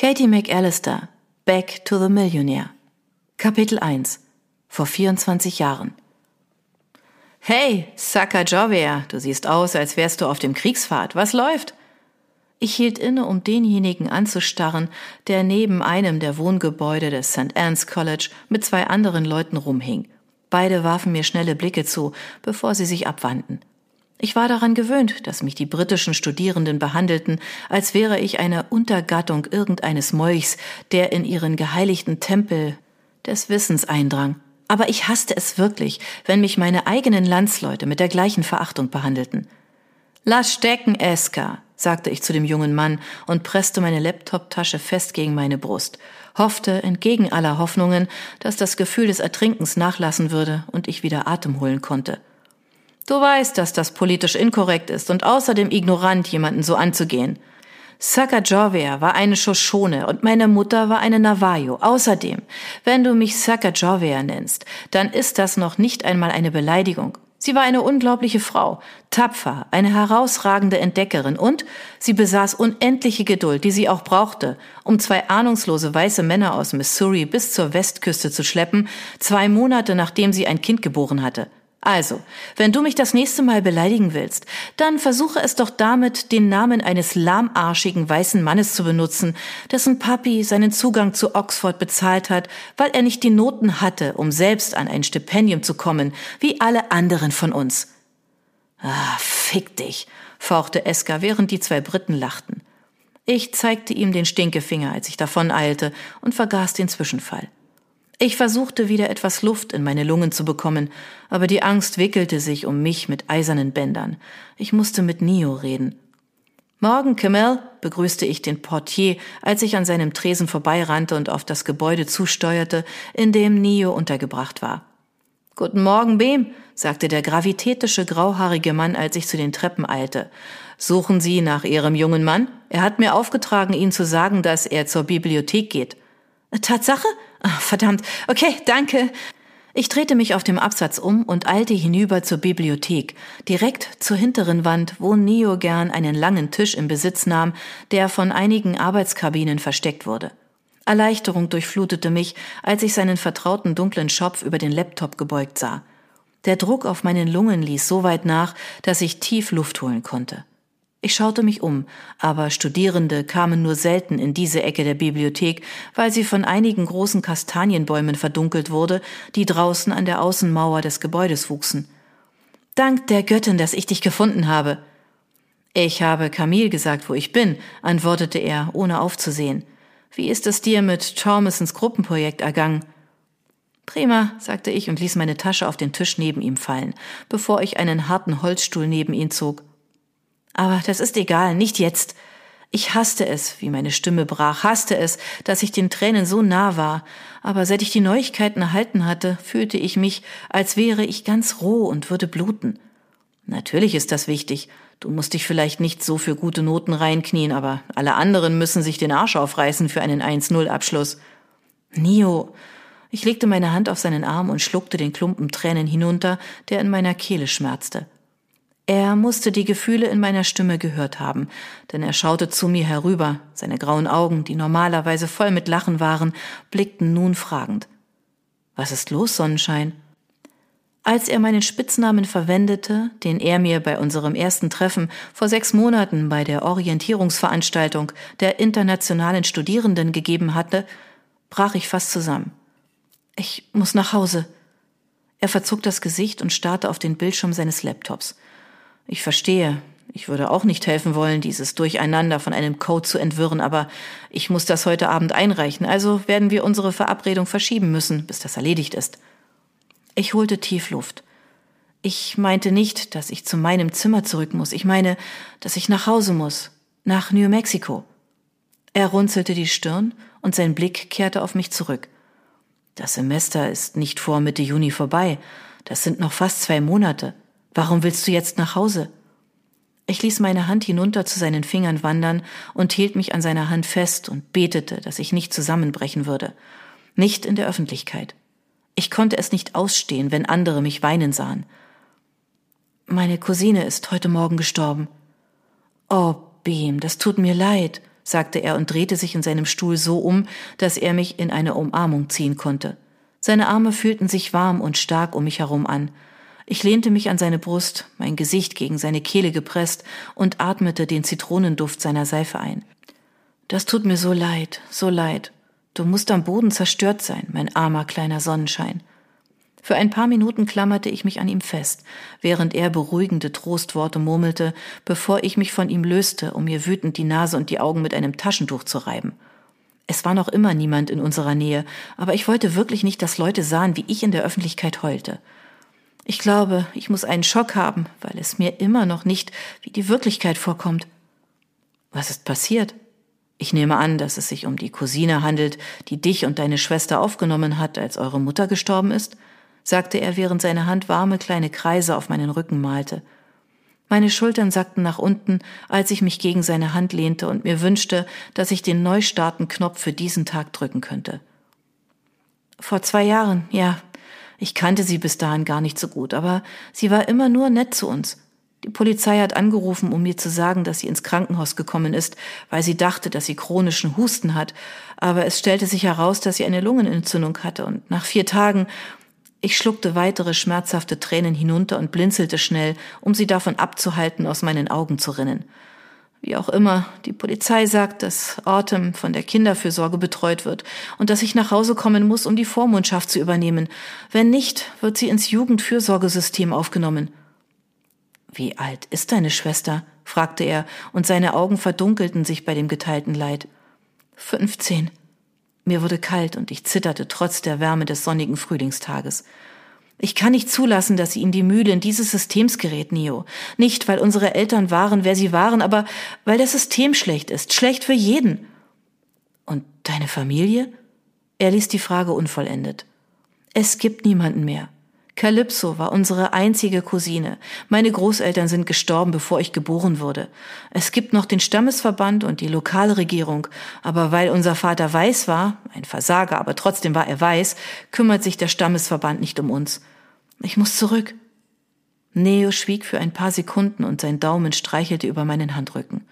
Katie McAllister, Back to the Millionaire. Kapitel 1. Vor 24 Jahren. Hey, Sacagawea, du siehst aus, als wärst du auf dem Kriegsfahrt. Was läuft? Ich hielt inne, um denjenigen anzustarren, der neben einem der Wohngebäude des St. Anne's College mit zwei anderen Leuten rumhing. Beide warfen mir schnelle Blicke zu, bevor sie sich abwandten. Ich war daran gewöhnt, dass mich die britischen Studierenden behandelten, als wäre ich eine Untergattung irgendeines Molchs, der in ihren geheiligten Tempel des Wissens eindrang. Aber ich hasste es wirklich, wenn mich meine eigenen Landsleute mit der gleichen Verachtung behandelten. Lass stecken, Eska, sagte ich zu dem jungen Mann und presste meine Laptoptasche fest gegen meine Brust, hoffte entgegen aller Hoffnungen, dass das Gefühl des Ertrinkens nachlassen würde und ich wieder Atem holen konnte. Du weißt, dass das politisch inkorrekt ist und außerdem ignorant, jemanden so anzugehen. Sacagawea war eine Shoshone und meine Mutter war eine Navajo. Außerdem, wenn du mich Sacagawea nennst, dann ist das noch nicht einmal eine Beleidigung. Sie war eine unglaubliche Frau, tapfer, eine herausragende Entdeckerin und sie besaß unendliche Geduld, die sie auch brauchte, um zwei ahnungslose weiße Männer aus Missouri bis zur Westküste zu schleppen, zwei Monate nachdem sie ein Kind geboren hatte. Also, wenn du mich das nächste Mal beleidigen willst, dann versuche es doch damit, den Namen eines lahmarschigen weißen Mannes zu benutzen, dessen Papi seinen Zugang zu Oxford bezahlt hat, weil er nicht die Noten hatte, um selbst an ein Stipendium zu kommen, wie alle anderen von uns. Ah, fick dich, fauchte Eska, während die zwei Briten lachten. Ich zeigte ihm den Stinkefinger, als ich davon eilte, und vergaß den Zwischenfall. Ich versuchte wieder etwas Luft in meine Lungen zu bekommen, aber die Angst wickelte sich um mich mit eisernen Bändern. Ich musste mit Nio reden. Morgen, Camille, begrüßte ich den Portier, als ich an seinem Tresen vorbeirannte und auf das Gebäude zusteuerte, in dem Nio untergebracht war. Guten Morgen, Behm, sagte der gravitätische grauhaarige Mann, als ich zu den Treppen eilte. Suchen Sie nach Ihrem jungen Mann? Er hat mir aufgetragen, Ihnen zu sagen, dass er zur Bibliothek geht. Tatsache? Ach, verdammt. Okay, danke. Ich drehte mich auf dem Absatz um und eilte hinüber zur Bibliothek, direkt zur hinteren Wand, wo Neo gern einen langen Tisch im Besitz nahm, der von einigen Arbeitskabinen versteckt wurde. Erleichterung durchflutete mich, als ich seinen vertrauten dunklen Schopf über den Laptop gebeugt sah. Der Druck auf meinen Lungen ließ so weit nach, dass ich tief Luft holen konnte. Ich schaute mich um, aber Studierende kamen nur selten in diese Ecke der Bibliothek, weil sie von einigen großen Kastanienbäumen verdunkelt wurde, die draußen an der Außenmauer des Gebäudes wuchsen. Dank der Göttin, dass ich dich gefunden habe. Ich habe Camille gesagt, wo ich bin, antwortete er, ohne aufzusehen. Wie ist es dir mit Thomasons Gruppenprojekt ergangen? Prima, sagte ich und ließ meine Tasche auf den Tisch neben ihm fallen, bevor ich einen harten Holzstuhl neben ihn zog. Aber das ist egal, nicht jetzt. Ich hasste es, wie meine Stimme brach, hasste es, dass ich den Tränen so nah war, aber seit ich die Neuigkeiten erhalten hatte, fühlte ich mich, als wäre ich ganz roh und würde bluten. Natürlich ist das wichtig. Du musst dich vielleicht nicht so für gute Noten reinknien, aber alle anderen müssen sich den Arsch aufreißen für einen 1-0-Abschluss. Nio. Ich legte meine Hand auf seinen Arm und schluckte den Klumpen Tränen hinunter, der in meiner Kehle schmerzte. Er musste die Gefühle in meiner Stimme gehört haben, denn er schaute zu mir herüber, seine grauen Augen, die normalerweise voll mit Lachen waren, blickten nun fragend. Was ist los, Sonnenschein? Als er meinen Spitznamen verwendete, den er mir bei unserem ersten Treffen vor sechs Monaten bei der Orientierungsveranstaltung der internationalen Studierenden gegeben hatte, brach ich fast zusammen. Ich muss nach Hause. Er verzog das Gesicht und starrte auf den Bildschirm seines Laptops. Ich verstehe. Ich würde auch nicht helfen wollen, dieses Durcheinander von einem Code zu entwirren, aber ich muss das heute Abend einreichen, also werden wir unsere Verabredung verschieben müssen, bis das erledigt ist. Ich holte tief Luft. Ich meinte nicht, dass ich zu meinem Zimmer zurück muss. Ich meine, dass ich nach Hause muss. Nach New Mexico. Er runzelte die Stirn und sein Blick kehrte auf mich zurück. Das Semester ist nicht vor Mitte Juni vorbei. Das sind noch fast zwei Monate. Warum willst du jetzt nach Hause? Ich ließ meine Hand hinunter zu seinen Fingern wandern und hielt mich an seiner Hand fest und betete, dass ich nicht zusammenbrechen würde. Nicht in der Öffentlichkeit. Ich konnte es nicht ausstehen, wenn andere mich weinen sahen. Meine Cousine ist heute Morgen gestorben. Oh, Beam, das tut mir leid. sagte er und drehte sich in seinem Stuhl so um, dass er mich in eine Umarmung ziehen konnte. Seine Arme fühlten sich warm und stark um mich herum an. Ich lehnte mich an seine Brust, mein Gesicht gegen seine Kehle gepresst und atmete den Zitronenduft seiner Seife ein. Das tut mir so leid, so leid. Du musst am Boden zerstört sein, mein armer kleiner Sonnenschein. Für ein paar Minuten klammerte ich mich an ihm fest, während er beruhigende Trostworte murmelte, bevor ich mich von ihm löste, um mir wütend die Nase und die Augen mit einem Taschentuch zu reiben. Es war noch immer niemand in unserer Nähe, aber ich wollte wirklich nicht, dass Leute sahen, wie ich in der Öffentlichkeit heulte. Ich glaube, ich muss einen Schock haben, weil es mir immer noch nicht wie die Wirklichkeit vorkommt. Was ist passiert? Ich nehme an, dass es sich um die Cousine handelt, die dich und deine Schwester aufgenommen hat, als eure Mutter gestorben ist sagte er, während seine Hand warme kleine Kreise auf meinen Rücken malte. Meine Schultern sackten nach unten, als ich mich gegen seine Hand lehnte und mir wünschte, dass ich den Neustarten-Knopf für diesen Tag drücken könnte. Vor zwei Jahren, ja, ich kannte sie bis dahin gar nicht so gut, aber sie war immer nur nett zu uns. Die Polizei hat angerufen, um mir zu sagen, dass sie ins Krankenhaus gekommen ist, weil sie dachte, dass sie chronischen Husten hat. Aber es stellte sich heraus, dass sie eine Lungenentzündung hatte und nach vier Tagen ich schluckte weitere schmerzhafte Tränen hinunter und blinzelte schnell, um sie davon abzuhalten, aus meinen Augen zu rinnen. Wie auch immer, die Polizei sagt, dass Autumn von der Kinderfürsorge betreut wird und dass ich nach Hause kommen muss, um die Vormundschaft zu übernehmen. Wenn nicht, wird sie ins Jugendfürsorgesystem aufgenommen. Wie alt ist deine Schwester? fragte er, und seine Augen verdunkelten sich bei dem geteilten Leid. Fünfzehn. Mir wurde kalt und ich zitterte trotz der Wärme des sonnigen Frühlingstages. Ich kann nicht zulassen, dass sie in die Mühle in dieses Systems gerät, Neo. Nicht, weil unsere Eltern waren, wer sie waren, aber weil das System schlecht ist. Schlecht für jeden. Und deine Familie? Er ließ die Frage unvollendet. Es gibt niemanden mehr. Calypso war unsere einzige Cousine. Meine Großeltern sind gestorben, bevor ich geboren wurde. Es gibt noch den Stammesverband und die Lokalregierung, aber weil unser Vater weiß war, ein Versager, aber trotzdem war er weiß, kümmert sich der Stammesverband nicht um uns. Ich muss zurück. Neo schwieg für ein paar Sekunden und sein Daumen streichelte über meinen Handrücken.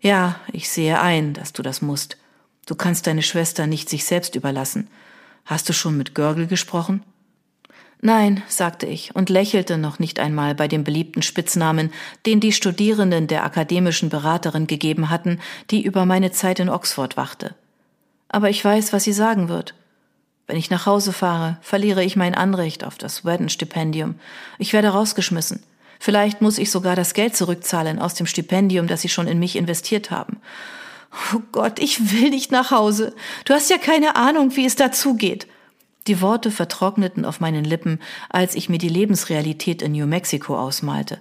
Ja, ich sehe ein, dass du das musst. Du kannst deine Schwester nicht sich selbst überlassen. Hast du schon mit Görgel gesprochen? Nein, sagte ich und lächelte noch nicht einmal bei dem beliebten Spitznamen, den die Studierenden der akademischen Beraterin gegeben hatten, die über meine Zeit in Oxford wachte. Aber ich weiß, was sie sagen wird. Wenn ich nach Hause fahre, verliere ich mein Anrecht auf das Whedon-Stipendium. Ich werde rausgeschmissen. Vielleicht muss ich sogar das Geld zurückzahlen aus dem Stipendium, das sie schon in mich investiert haben. Oh Gott, ich will nicht nach Hause. Du hast ja keine Ahnung, wie es dazugeht. Die Worte vertrockneten auf meinen Lippen, als ich mir die Lebensrealität in New Mexico ausmalte.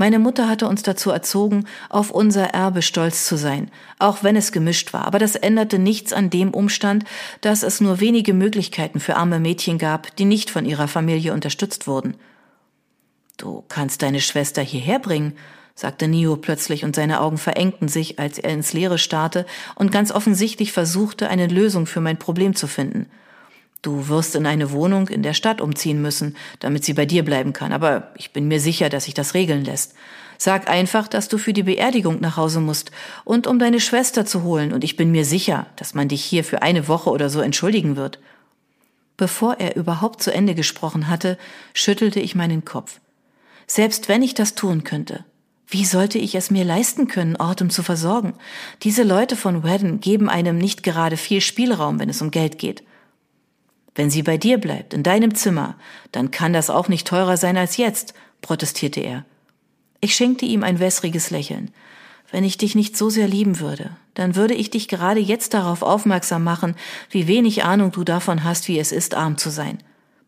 Meine Mutter hatte uns dazu erzogen, auf unser Erbe stolz zu sein, auch wenn es gemischt war, aber das änderte nichts an dem Umstand, dass es nur wenige Möglichkeiten für arme Mädchen gab, die nicht von ihrer Familie unterstützt wurden. Du kannst deine Schwester hierher bringen, sagte Nio plötzlich und seine Augen verengten sich, als er ins Leere starrte und ganz offensichtlich versuchte, eine Lösung für mein Problem zu finden. Du wirst in eine Wohnung in der Stadt umziehen müssen, damit sie bei dir bleiben kann, aber ich bin mir sicher, dass sich das regeln lässt. Sag einfach, dass du für die Beerdigung nach Hause musst und um deine Schwester zu holen, und ich bin mir sicher, dass man dich hier für eine Woche oder so entschuldigen wird. Bevor er überhaupt zu Ende gesprochen hatte, schüttelte ich meinen Kopf. Selbst wenn ich das tun könnte, wie sollte ich es mir leisten können, Ortem zu versorgen? Diese Leute von Wedden geben einem nicht gerade viel Spielraum, wenn es um Geld geht. Wenn sie bei dir bleibt, in deinem Zimmer, dann kann das auch nicht teurer sein als jetzt, protestierte er. Ich schenkte ihm ein wässriges Lächeln. Wenn ich dich nicht so sehr lieben würde, dann würde ich dich gerade jetzt darauf aufmerksam machen, wie wenig Ahnung du davon hast, wie es ist, arm zu sein.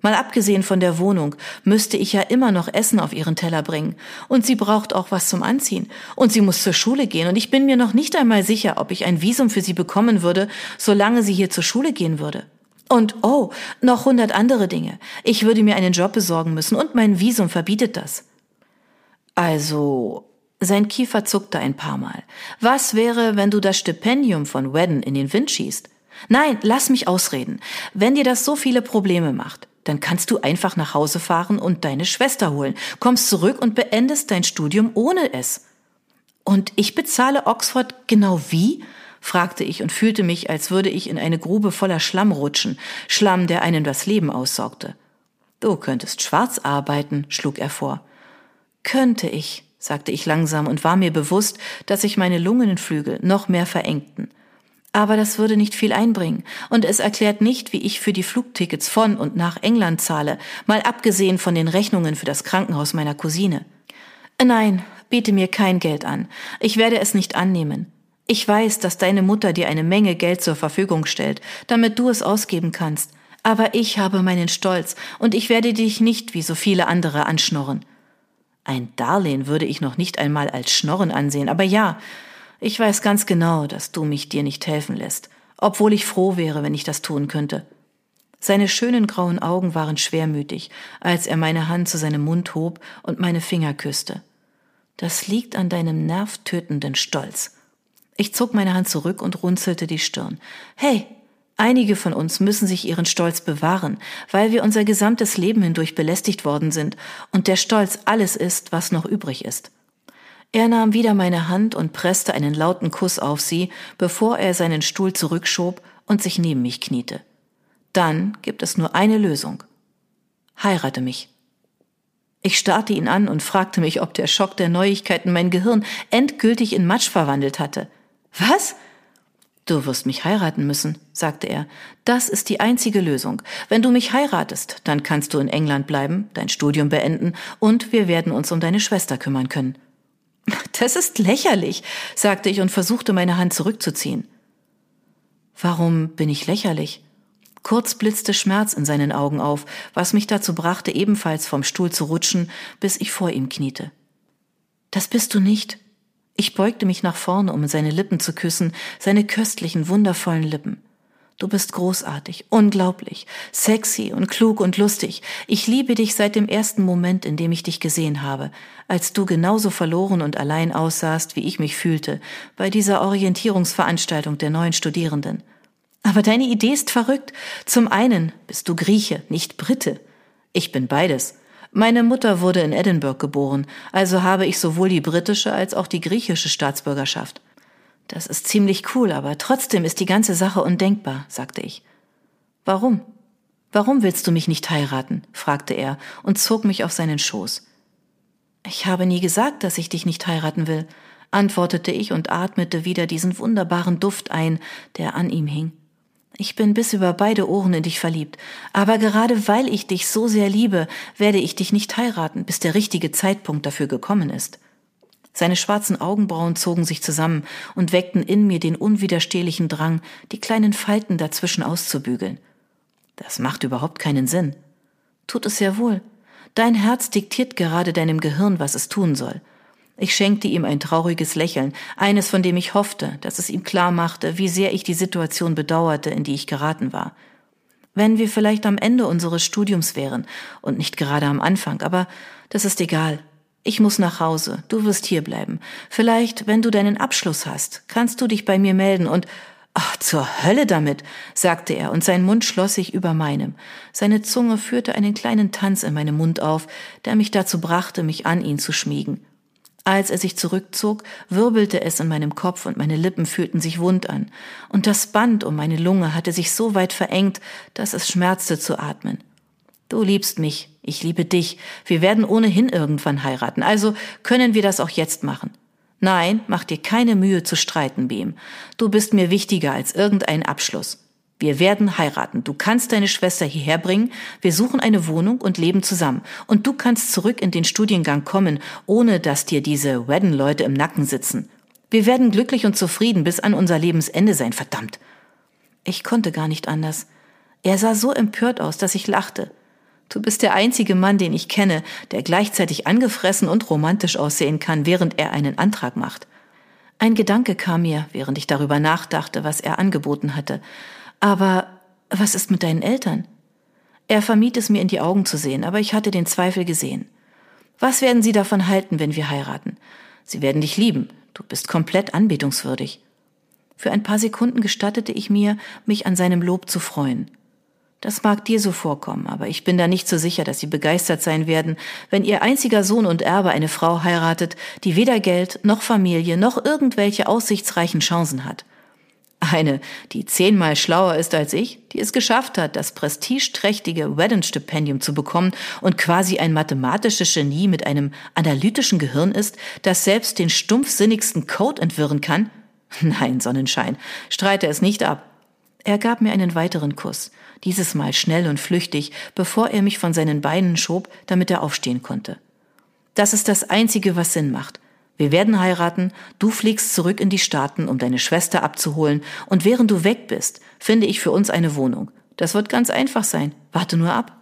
Mal abgesehen von der Wohnung, müsste ich ja immer noch Essen auf ihren Teller bringen. Und sie braucht auch was zum Anziehen. Und sie muss zur Schule gehen. Und ich bin mir noch nicht einmal sicher, ob ich ein Visum für sie bekommen würde, solange sie hier zur Schule gehen würde. Und oh, noch hundert andere Dinge. Ich würde mir einen Job besorgen müssen und mein Visum verbietet das. Also, sein Kiefer zuckte ein paar Mal. Was wäre, wenn du das Stipendium von Wedden in den Wind schießt? Nein, lass mich ausreden. Wenn dir das so viele Probleme macht, dann kannst du einfach nach Hause fahren und deine Schwester holen, kommst zurück und beendest dein Studium ohne es. Und ich bezahle Oxford genau wie? Fragte ich und fühlte mich, als würde ich in eine Grube voller Schlamm rutschen, Schlamm, der einen das Leben aussaugte. Du könntest schwarz arbeiten, schlug er vor. Könnte ich, sagte ich langsam und war mir bewusst, dass sich meine Lungenflügel noch mehr verengten. Aber das würde nicht viel einbringen, und es erklärt nicht, wie ich für die Flugtickets von und nach England zahle, mal abgesehen von den Rechnungen für das Krankenhaus meiner Cousine. Nein, biete mir kein Geld an. Ich werde es nicht annehmen. Ich weiß, dass deine Mutter dir eine Menge Geld zur Verfügung stellt, damit du es ausgeben kannst. Aber ich habe meinen Stolz, und ich werde dich nicht wie so viele andere anschnorren. Ein Darlehen würde ich noch nicht einmal als Schnorren ansehen, aber ja, ich weiß ganz genau, dass du mich dir nicht helfen lässt, obwohl ich froh wäre, wenn ich das tun könnte. Seine schönen grauen Augen waren schwermütig, als er meine Hand zu seinem Mund hob und meine Finger küsste. Das liegt an deinem nervtötenden Stolz. Ich zog meine Hand zurück und runzelte die Stirn. Hey, einige von uns müssen sich ihren Stolz bewahren, weil wir unser gesamtes Leben hindurch belästigt worden sind und der Stolz alles ist, was noch übrig ist. Er nahm wieder meine Hand und presste einen lauten Kuss auf sie, bevor er seinen Stuhl zurückschob und sich neben mich kniete. Dann gibt es nur eine Lösung. Heirate mich. Ich starrte ihn an und fragte mich, ob der Schock der Neuigkeiten mein Gehirn endgültig in Matsch verwandelt hatte. Was? Du wirst mich heiraten müssen, sagte er. Das ist die einzige Lösung. Wenn du mich heiratest, dann kannst du in England bleiben, dein Studium beenden und wir werden uns um deine Schwester kümmern können. Das ist lächerlich, sagte ich und versuchte meine Hand zurückzuziehen. Warum bin ich lächerlich? Kurz blitzte Schmerz in seinen Augen auf, was mich dazu brachte, ebenfalls vom Stuhl zu rutschen, bis ich vor ihm kniete. Das bist du nicht, ich beugte mich nach vorne, um seine Lippen zu küssen, seine köstlichen, wundervollen Lippen. Du bist großartig, unglaublich, sexy und klug und lustig. Ich liebe dich seit dem ersten Moment, in dem ich dich gesehen habe, als du genauso verloren und allein aussahst, wie ich mich fühlte, bei dieser Orientierungsveranstaltung der neuen Studierenden. Aber deine Idee ist verrückt. Zum einen bist du Grieche, nicht Brite. Ich bin beides. Meine Mutter wurde in Edinburgh geboren, also habe ich sowohl die britische als auch die griechische Staatsbürgerschaft. Das ist ziemlich cool, aber trotzdem ist die ganze Sache undenkbar, sagte ich. Warum? Warum willst du mich nicht heiraten? fragte er und zog mich auf seinen Schoß. Ich habe nie gesagt, dass ich dich nicht heiraten will, antwortete ich und atmete wieder diesen wunderbaren Duft ein, der an ihm hing. Ich bin bis über beide Ohren in dich verliebt. Aber gerade weil ich dich so sehr liebe, werde ich dich nicht heiraten, bis der richtige Zeitpunkt dafür gekommen ist. Seine schwarzen Augenbrauen zogen sich zusammen und weckten in mir den unwiderstehlichen Drang, die kleinen Falten dazwischen auszubügeln. Das macht überhaupt keinen Sinn. Tut es sehr wohl. Dein Herz diktiert gerade deinem Gehirn, was es tun soll. Ich schenkte ihm ein trauriges Lächeln, eines, von dem ich hoffte, dass es ihm klar machte, wie sehr ich die Situation bedauerte, in die ich geraten war. Wenn wir vielleicht am Ende unseres Studiums wären und nicht gerade am Anfang, aber das ist egal. Ich muss nach Hause, du wirst hier bleiben. Vielleicht, wenn du deinen Abschluss hast, kannst du dich bei mir melden und Ach, zur Hölle damit, sagte er, und sein Mund schloss sich über meinem. Seine Zunge führte einen kleinen Tanz in meinem Mund auf, der mich dazu brachte, mich an ihn zu schmiegen. Als er sich zurückzog, wirbelte es in meinem Kopf und meine Lippen fühlten sich wund an, und das Band um meine Lunge hatte sich so weit verengt, dass es schmerzte zu atmen. Du liebst mich, ich liebe dich, wir werden ohnehin irgendwann heiraten, also können wir das auch jetzt machen. Nein, mach dir keine Mühe zu streiten, Beam. Du bist mir wichtiger als irgendein Abschluss. Wir werden heiraten. Du kannst deine Schwester hierher bringen. Wir suchen eine Wohnung und leben zusammen. Und du kannst zurück in den Studiengang kommen, ohne dass dir diese Wedden-Leute im Nacken sitzen. Wir werden glücklich und zufrieden bis an unser Lebensende sein, verdammt. Ich konnte gar nicht anders. Er sah so empört aus, dass ich lachte. Du bist der einzige Mann, den ich kenne, der gleichzeitig angefressen und romantisch aussehen kann, während er einen Antrag macht. Ein Gedanke kam mir, während ich darüber nachdachte, was er angeboten hatte. Aber was ist mit deinen Eltern? Er vermied es mir in die Augen zu sehen, aber ich hatte den Zweifel gesehen. Was werden sie davon halten, wenn wir heiraten? Sie werden dich lieben. Du bist komplett anbetungswürdig. Für ein paar Sekunden gestattete ich mir, mich an seinem Lob zu freuen. Das mag dir so vorkommen, aber ich bin da nicht so sicher, dass Sie begeistert sein werden, wenn Ihr einziger Sohn und Erbe eine Frau heiratet, die weder Geld noch Familie noch irgendwelche aussichtsreichen Chancen hat. Eine, die zehnmal schlauer ist als ich, die es geschafft hat, das prestigeträchtige Whedon-Stipendium zu bekommen und quasi ein mathematisches Genie mit einem analytischen Gehirn ist, das selbst den stumpfsinnigsten Code entwirren kann? Nein, Sonnenschein, streite es nicht ab. Er gab mir einen weiteren Kuss, dieses Mal schnell und flüchtig, bevor er mich von seinen Beinen schob, damit er aufstehen konnte. Das ist das Einzige, was Sinn macht. Wir werden heiraten, du fliegst zurück in die Staaten, um deine Schwester abzuholen, und während du weg bist, finde ich für uns eine Wohnung. Das wird ganz einfach sein. Warte nur ab.